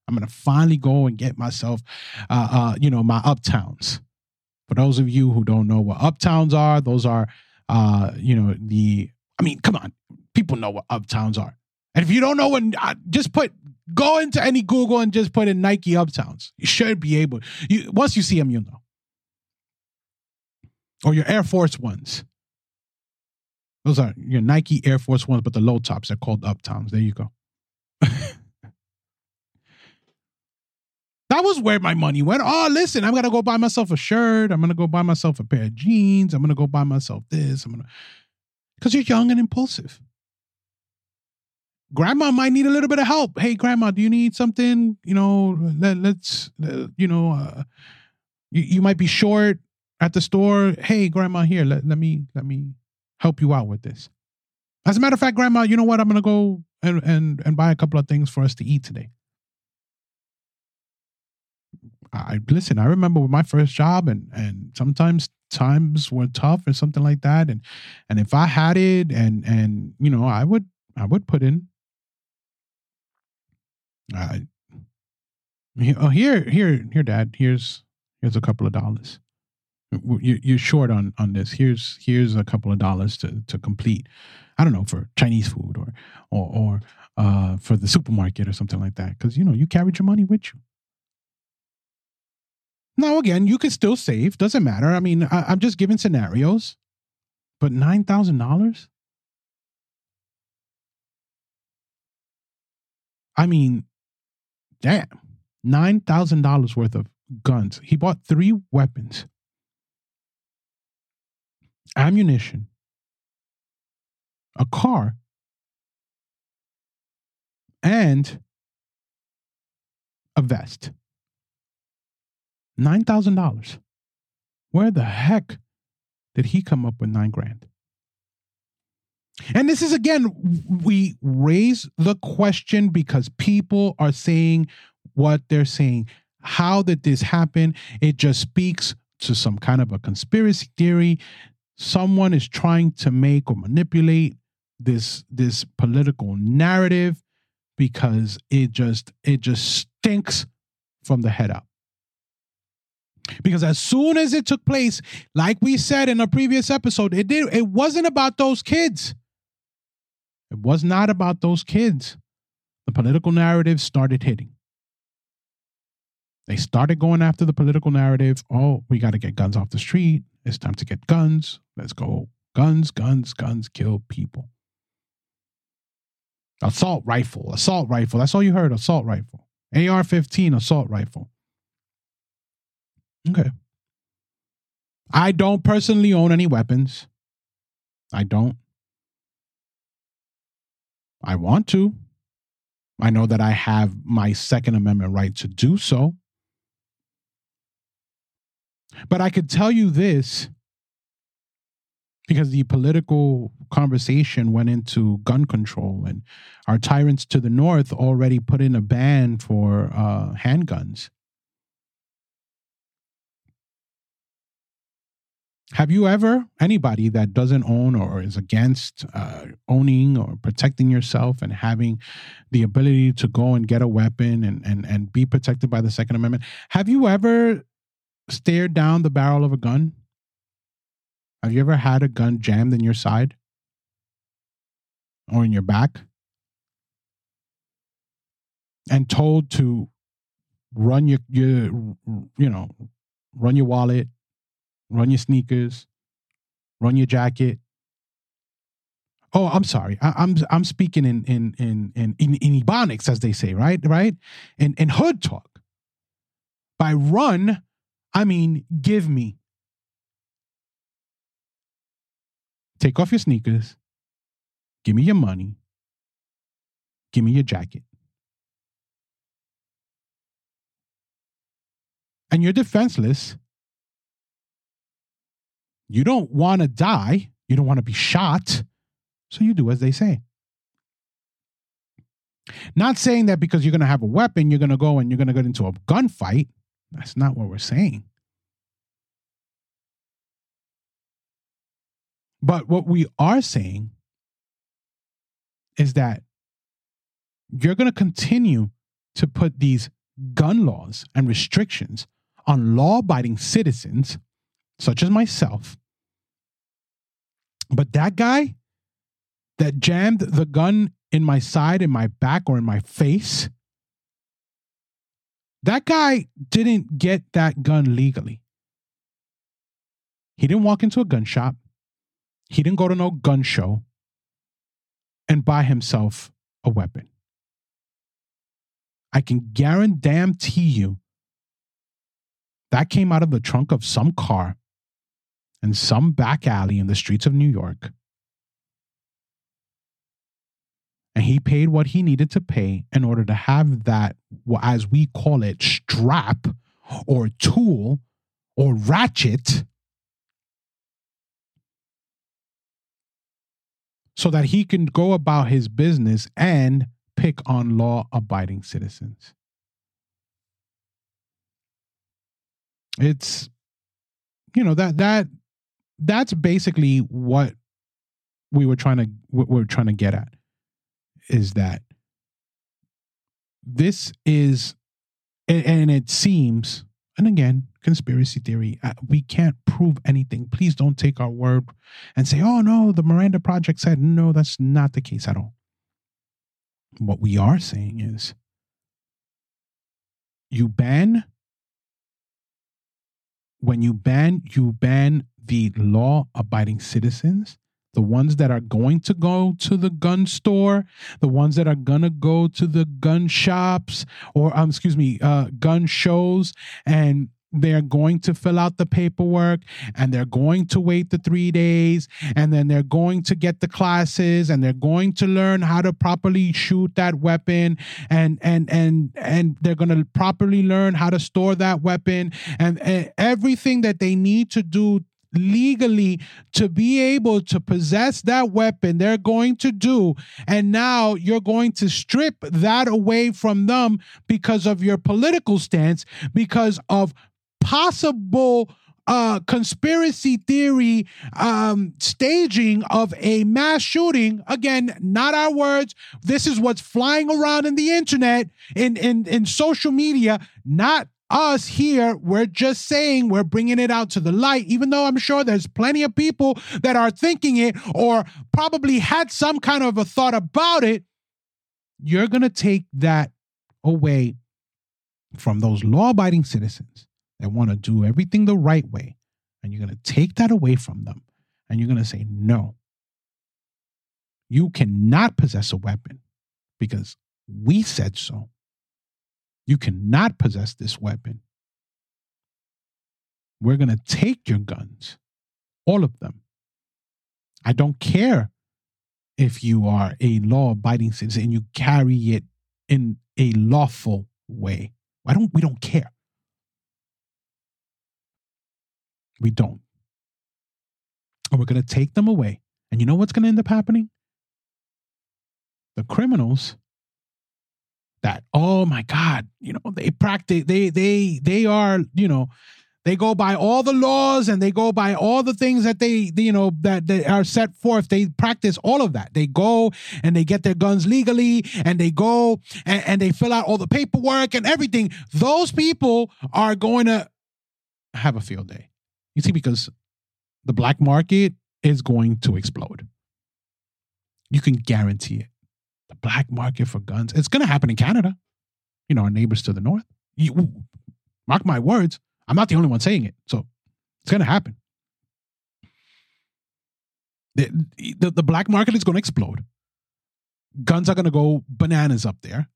I'm gonna finally go and get myself, uh, uh, you know, my uptowns. For those of you who don't know what uptowns are, those are, uh, you know, the. I mean, come on, people know what uptowns are. And if you don't know what, uh, just put go into any Google and just put in Nike uptowns. You should be able. You once you see them, you'll know. Or your Air Force ones. Those are your Nike Air Force ones, but the low tops are called uptowns. There you go. That was where my money went. Oh, listen, I'm gonna go buy myself a shirt. I'm gonna go buy myself a pair of jeans. I'm gonna go buy myself this. I'm gonna because you're young and impulsive. Grandma might need a little bit of help. Hey, grandma, do you need something? You know, let, us uh, you know, uh, you, you might be short at the store. Hey, grandma, here, let, let me let me help you out with this. As a matter of fact, grandma, you know what? I'm gonna go and and and buy a couple of things for us to eat today. I listen, I remember with my first job and and sometimes times were tough or something like that. And and if I had it and and you know, I would I would put in I oh here here here dad, here's here's a couple of dollars. You you're short on on this. Here's here's a couple of dollars to to complete. I don't know for Chinese food or or or uh for the supermarket or something like that. Because you know you carried your money with you Now, again, you can still save. Doesn't matter. I mean, I, I'm just giving scenarios. But nine thousand dollars? I mean, damn, nine thousand dollars worth of guns. He bought three weapons, ammunition, a car, and a vest. Nine thousand dollars. Where the heck did he come up with nine grand? And this is again, we raise the question because people are saying what they're saying. How did this happen? It just speaks to some kind of a conspiracy theory. Someone is trying to make or manipulate this this political narrative because it just it just stinks from the head up. Because as soon as it took place, like we said in a previous episode, it did it wasn't about those kids. It was not about those kids. The political narrative started hitting. They started going after the political narrative. Oh, we got to get guns off the street. It's time to get guns. Let's go. Guns, guns, guns kill people. Assault rifle, assault rifle. That's all you heard. Assault rifle. AR 15, assault rifle. Okay. I don't personally own any weapons. I don't. I want to. I know that I have my Second Amendment right to do so. But I could tell you this because the political conversation went into gun control, and our tyrants to the north already put in a ban for uh, handguns. Have you ever, anybody that doesn't own or is against uh, owning or protecting yourself and having the ability to go and get a weapon and, and, and be protected by the Second Amendment, have you ever stared down the barrel of a gun? Have you ever had a gun jammed in your side or in your back and told to run your, your you know, run your wallet, run your sneakers, run your jacket. Oh, I'm sorry. I, am I'm, I'm speaking in in in in in, in ebonics, as they say, right? Right? In in hood talk. By run, I mean give me. Take off your sneakers. Give me your money. Give me your jacket. And you're defenseless you don't want to die. You don't want to be shot. So you do as they say. Not saying that because you're going to have a weapon, you're going to go and you're going to get into a gunfight. That's not what we're saying. But what we are saying is that you're going to continue to put these gun laws and restrictions on law abiding citizens such as myself. But that guy that jammed the gun in my side, in my back, or in my face, that guy didn't get that gun legally. He didn't walk into a gun shop. He didn't go to no gun show and buy himself a weapon. I can guarantee you that came out of the trunk of some car in some back alley in the streets of New York. And he paid what he needed to pay in order to have that, as we call it, strap or tool or ratchet so that he can go about his business and pick on law abiding citizens. It's, you know, that, that, that's basically what we were trying to what we we're trying to get at is that this is and, and it seems and again conspiracy theory uh, we can't prove anything. Please don't take our word and say oh no the miranda project said no that's not the case at all. What we are saying is you ban when you ban, you ban the law abiding citizens, the ones that are going to go to the gun store, the ones that are gonna go to the gun shops or um, excuse me, uh, gun shows and they're going to fill out the paperwork and they're going to wait the three days and then they're going to get the classes and they're going to learn how to properly shoot that weapon and and and and they're going to properly learn how to store that weapon and, and everything that they need to do legally to be able to possess that weapon they're going to do and now you're going to strip that away from them because of your political stance because of possible uh, conspiracy theory um, staging of a mass shooting. Again, not our words. This is what's flying around in the internet, in in in social media. Not us here. We're just saying we're bringing it out to the light, even though I'm sure there's plenty of people that are thinking it or probably had some kind of a thought about it. You're gonna take that away from those law-abiding citizens that want to do everything the right way, and you're going to take that away from them, and you're going to say, no, you cannot possess a weapon because we said so. You cannot possess this weapon. We're going to take your guns, all of them. I don't care if you are a law abiding citizen and you carry it in a lawful way. I don't we don't care. We don't. And we're going to take them away. And you know what's going to end up happening? The criminals that, oh my God, you know, they practice, they, they, they are, you know, they go by all the laws and they go by all the things that they, you know, that, that are set forth. They practice all of that. They go and they get their guns legally and they go and, and they fill out all the paperwork and everything. Those people are going to have a field day. You see, because the black market is going to explode. You can guarantee it. Black market for guns, it's going to happen in Canada. You know, our neighbors to the north. You, mark my words. I'm not the only one saying it. So it's going to happen. The, the, the black market is going to explode. Guns are going to go bananas up there.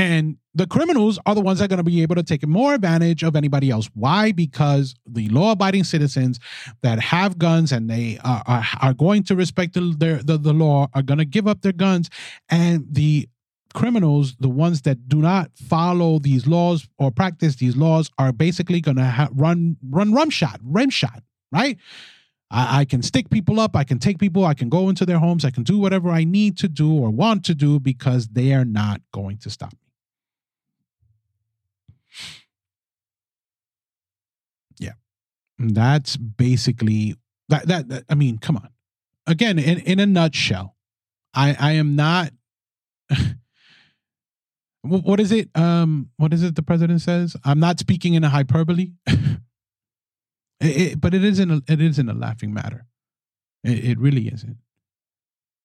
And the criminals are the ones that are going to be able to take more advantage of anybody else. Why? Because the law abiding citizens that have guns and they are, are, are going to respect the, their, the, the law are going to give up their guns. And the criminals, the ones that do not follow these laws or practice these laws, are basically going to ha- run, run rum shot, rim shot, right? I, can stick people up. I can take people. I can go into their homes. I can do whatever I need to do or want to do because they are not going to stop me. Yeah. That's basically that, that, that I mean, come on. Again, in, in a nutshell, I I am not what is it? Um, what is it the president says? I'm not speaking in a hyperbole. it, it, but it isn't a, it isn't a laughing matter. It, it really isn't.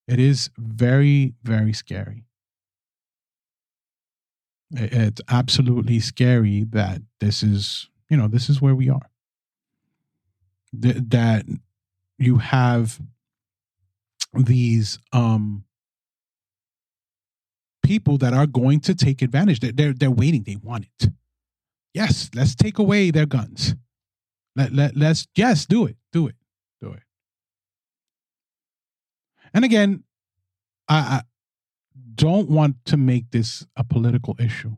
It is very, very scary it's absolutely scary that this is you know this is where we are Th- that you have these um people that are going to take advantage. They're, they're they're waiting. They want it. Yes let's take away their guns. Let, let let's yes do it. Do it. Do it. And again I, don't want to make this a political issue.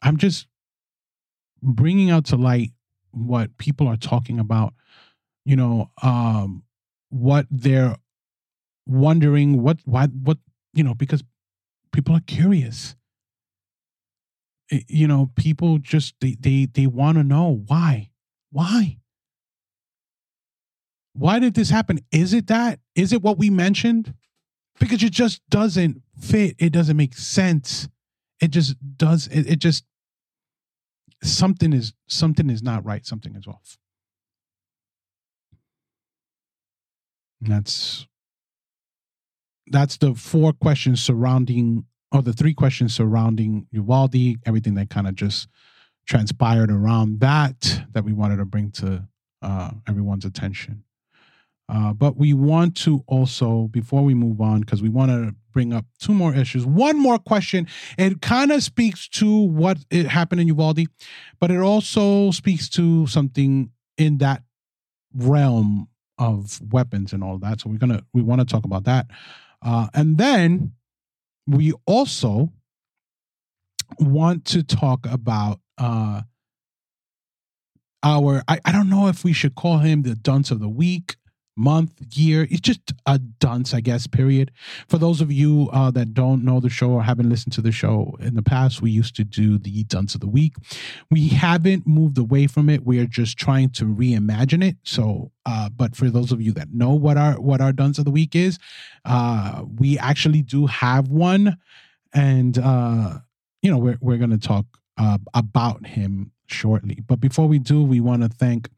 I'm just bringing out to light what people are talking about, you know, um, what they're wondering, what, why, what, you know, because people are curious. It, you know, people just, they, they, they want to know why, why? Why did this happen? Is it that? Is it what we mentioned? Because it just doesn't fit. It doesn't make sense. It just does. It, it just something is something is not right. Something is off. That's that's the four questions surrounding or the three questions surrounding Uvalde, everything that kind of just transpired around that that we wanted to bring to uh, everyone's attention. Uh, but we want to also, before we move on, because we want to bring up two more issues. One more question. It kind of speaks to what it happened in Uvalde, but it also speaks to something in that realm of weapons and all that. So we're gonna we want to talk about that, uh, and then we also want to talk about uh, our. I, I don't know if we should call him the dunce of the week month, year. It's just a dunce, I guess, period. For those of you uh, that don't know the show or haven't listened to the show in the past, we used to do the dunce of the week. We haven't moved away from it. We are just trying to reimagine it. So, uh, but for those of you that know what our what our dunce of the week is, uh, we actually do have one, and uh, you know we're we're going to talk uh, about him shortly. But before we do, we want to thank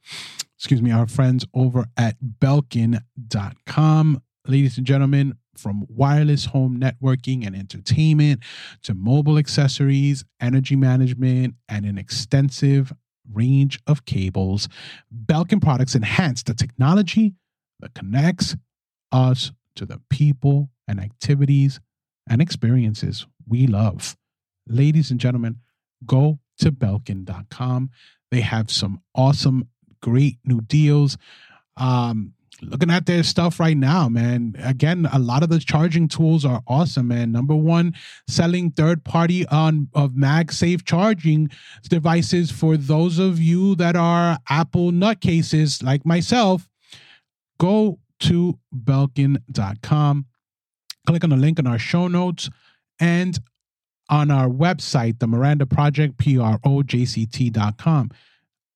excuse me, our friends over at belkin.com. Ladies and gentlemen, from wireless home networking and entertainment to mobile accessories, energy management, and an extensive range of cables, Belkin products enhance the technology that connects us to the people and activities and experiences we love. Ladies and gentlemen, go to belkin.com. They have some awesome great new deals. Um, looking at their stuff right now, man. Again, a lot of the charging tools are awesome, man. Number one, selling third party on of MagSafe charging devices for those of you that are Apple nutcases like myself. Go to belkin.com, click on the link in our show notes, and on our website, the Miranda Project, P R O J C T.com.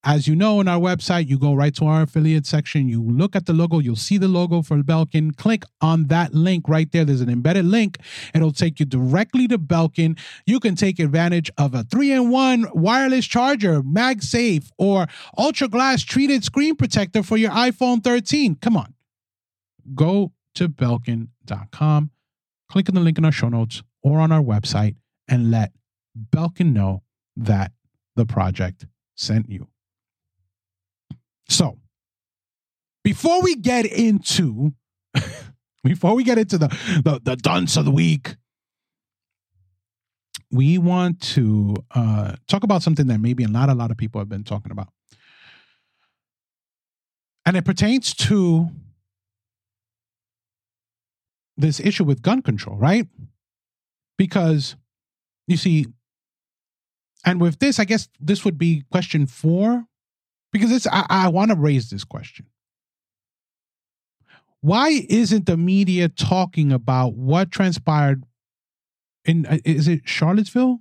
As you know, on our website, you go right to our affiliate section. You look at the logo, you'll see the logo for Belkin. Click on that link right there. There's an embedded link. It'll take you directly to Belkin. You can take advantage of a three in one wireless charger, MagSafe, or ultra glass treated screen protector for your iPhone 13. Come on. Go to Belkin.com, click on the link in our show notes or on our website, and let Belkin know that the project sent you. So, before we get into before we get into the, the the dunce of the week, we want to uh, talk about something that maybe not a lot of people have been talking about, and it pertains to this issue with gun control, right? Because you see, and with this, I guess this would be question four because it's I, I want to raise this question. Why isn't the media talking about what transpired in uh, is it Charlottesville?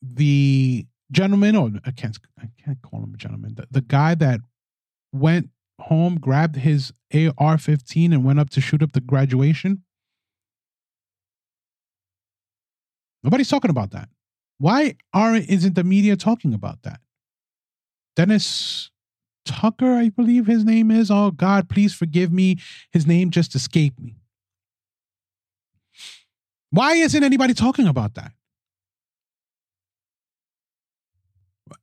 The gentleman, or I can't I can't call him a gentleman. The, the guy that went home, grabbed his AR-15, and went up to shoot up the graduation. Nobody's talking about that. Why aren't isn't the media talking about that? Dennis Tucker, I believe his name is. Oh God, please forgive me. His name just escaped me. Why isn't anybody talking about that?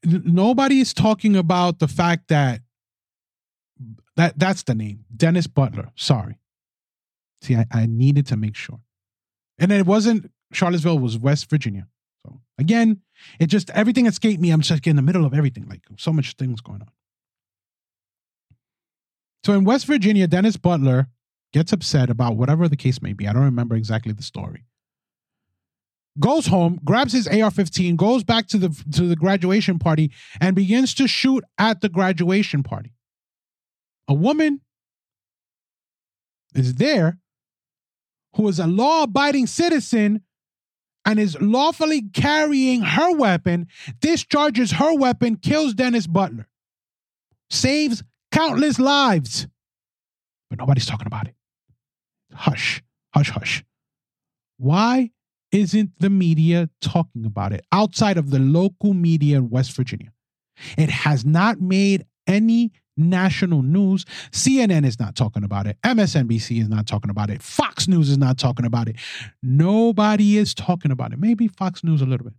Nobody is talking about the fact that that that's the name, Dennis Butler. Sorry. See, I, I needed to make sure. And it wasn't Charlottesville, was West Virginia. So again, it just everything escaped me. I'm just in the middle of everything, like so much things going on. So in West Virginia, Dennis Butler gets upset about whatever the case may be. I don't remember exactly the story. Goes home, grabs his AR-15, goes back to the to the graduation party, and begins to shoot at the graduation party. A woman is there who is a law-abiding citizen and is lawfully carrying her weapon, discharges her weapon, kills Dennis Butler, saves countless lives. But nobody's talking about it. Hush, hush, hush. Why isn't the media talking about it outside of the local media in West Virginia? It has not made any national news. CNN is not talking about it. MSNBC is not talking about it. Fox News is not talking about it. Nobody is talking about it. Maybe Fox News a little bit.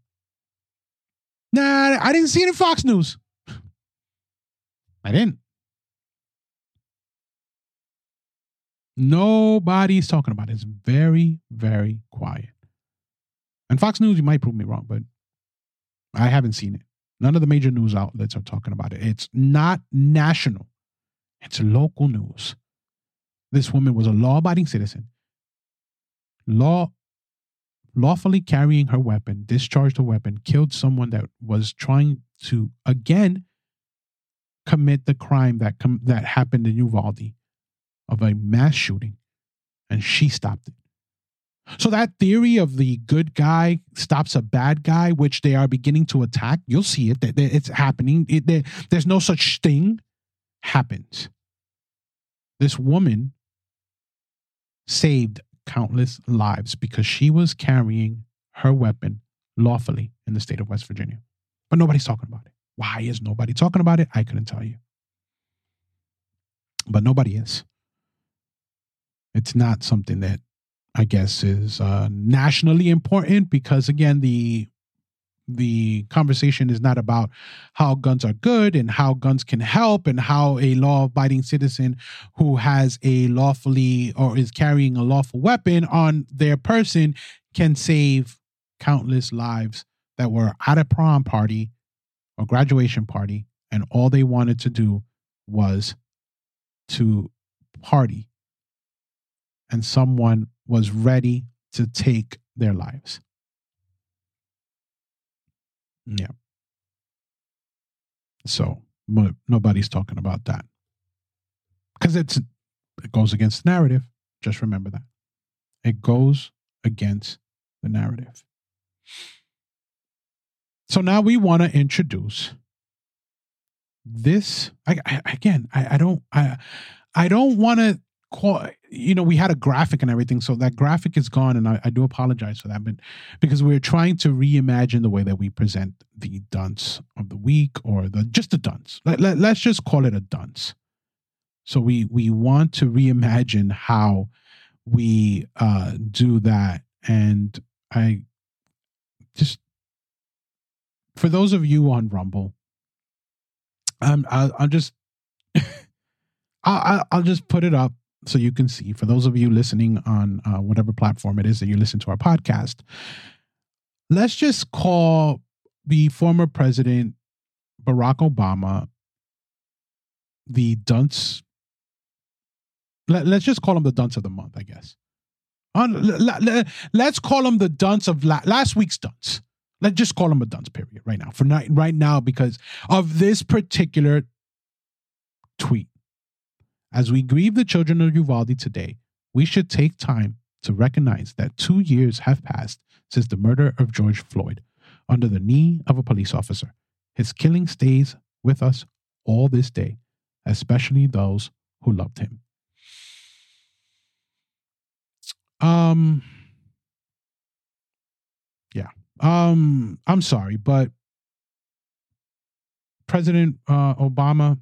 Nah, I didn't see it in Fox News. I didn't. Nobody's talking about it. It's very, very quiet. And Fox News, you might prove me wrong, but I haven't seen it. None of the major news outlets are talking about it. It's not national, it's local news. This woman was a law abiding citizen, law lawfully carrying her weapon, discharged a weapon, killed someone that was trying to again commit the crime that com- that happened in Uvalde of a mass shooting, and she stopped it. So that theory of the good guy stops a bad guy, which they are beginning to attack, you'll see it. It's happening. It, there's no such thing. Happens. This woman saved countless lives because she was carrying her weapon lawfully in the state of West Virginia. But nobody's talking about it. Why is nobody talking about it? I couldn't tell you. But nobody is. It's not something that I guess is uh, nationally important because again the the conversation is not about how guns are good and how guns can help and how a law abiding citizen who has a lawfully or is carrying a lawful weapon on their person can save countless lives that were at a prom party or graduation party and all they wanted to do was to party and someone was ready to take their lives. Yeah. So nobody's talking about that because it's it goes against the narrative. Just remember that it goes against the narrative. So now we want to introduce this. I, I again, I, I don't, I, I don't want to you know, we had a graphic and everything, so that graphic is gone, and I, I, do apologize for that, but because we're trying to reimagine the way that we present the dunce of the week or the just the dunce. Let, let, let's just call it a dunce. So we we want to reimagine how we uh, do that, and I just for those of you on Rumble, um, I'll, I'll just I'll, I'll just put it up so you can see for those of you listening on uh, whatever platform it is that you listen to our podcast let's just call the former president barack obama the dunce. Let, us just call him the dunce of the month i guess. Let's call him the dunce of last week's dunce. Let's just call him a dunce period right now. For right now because of this particular tweet as we grieve the children of Uvalde today, we should take time to recognize that two years have passed since the murder of George Floyd under the knee of a police officer. His killing stays with us all this day, especially those who loved him. Um, yeah. Um, I'm sorry, but President uh, Obama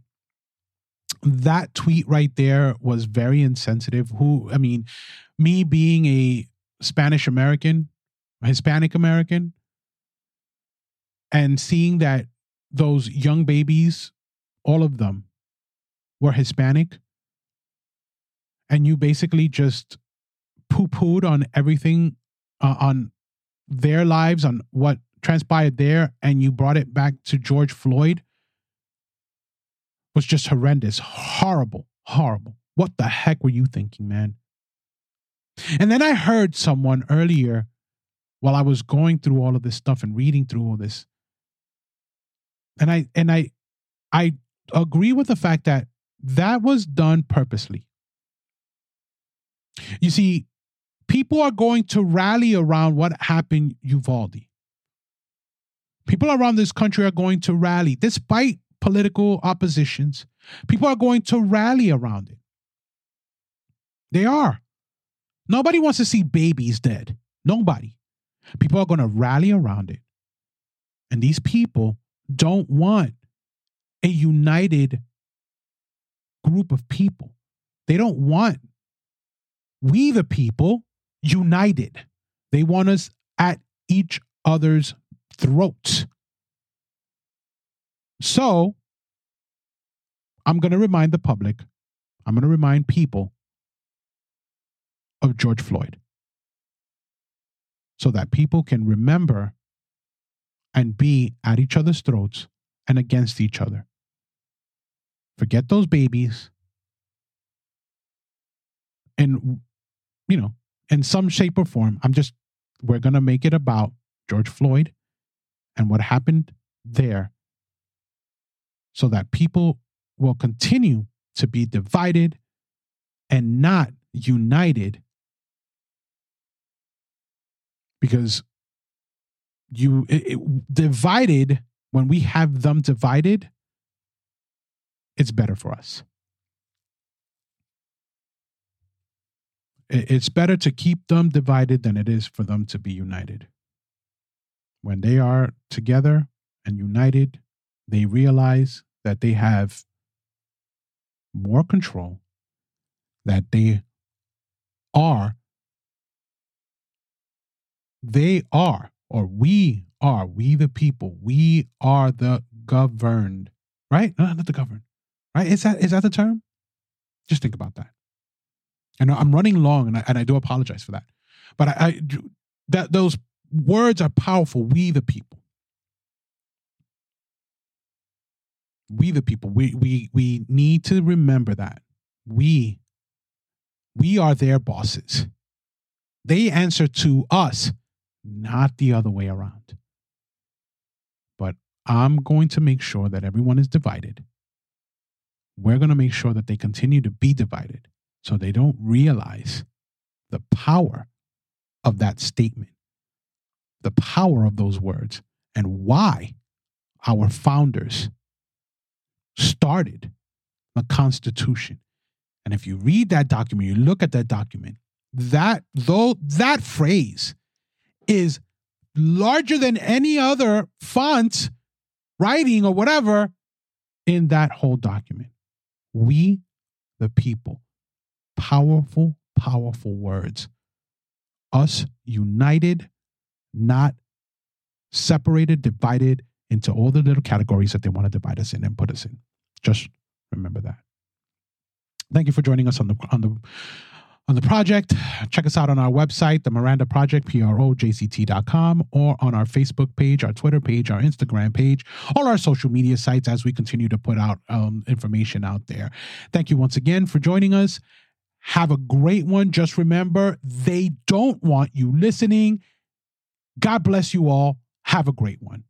that tweet right there was very insensitive. Who, I mean, me being a Spanish American, Hispanic American, and seeing that those young babies, all of them, were Hispanic, and you basically just poo pooed on everything, uh, on their lives, on what transpired there, and you brought it back to George Floyd was just horrendous, horrible, horrible. What the heck were you thinking, man? And then I heard someone earlier while I was going through all of this stuff and reading through all this. And I and I I agree with the fact that that was done purposely. You see, people are going to rally around what happened Uvalde. People around this country are going to rally despite political oppositions, people are going to rally around it. They are. Nobody wants to see babies dead. Nobody. People are going to rally around it. And these people don't want a united group of people. They don't want we, the people, united. They want us at each other's throats. So I'm going to remind the public, I'm going to remind people of George Floyd so that people can remember and be at each other's throats and against each other. Forget those babies. And, you know, in some shape or form, I'm just, we're going to make it about George Floyd and what happened there so that people will continue to be divided and not united. Because you it, it, divided when we have them divided it's better for us. It, it's better to keep them divided than it is for them to be united. When they are together and united they realize that they have more control that they are they are, or we are, we the people, we are the governed, right? No, not the governed, right? Is that is that the term? Just think about that. Know I'm running long, and I, and I do apologize for that, but I, I that those words are powerful. We the people. We the people. We we we need to remember that we we are their bosses. They answer to us not the other way around. But I'm going to make sure that everyone is divided. We're going to make sure that they continue to be divided so they don't realize the power of that statement, the power of those words, and why our founders started the Constitution. And if you read that document, you look at that document, that though that phrase is larger than any other font, writing, or whatever in that whole document. We, the people, powerful, powerful words. Us united, not separated, divided into all the little categories that they want to divide us in and put us in. Just remember that. Thank you for joining us on the on the on the project. Check us out on our website, the Miranda Project, P-R-O-J-C-T.com, or on our Facebook page, our Twitter page, our Instagram page, all our social media sites as we continue to put out um, information out there. Thank you once again for joining us. Have a great one. Just remember, they don't want you listening. God bless you all. Have a great one.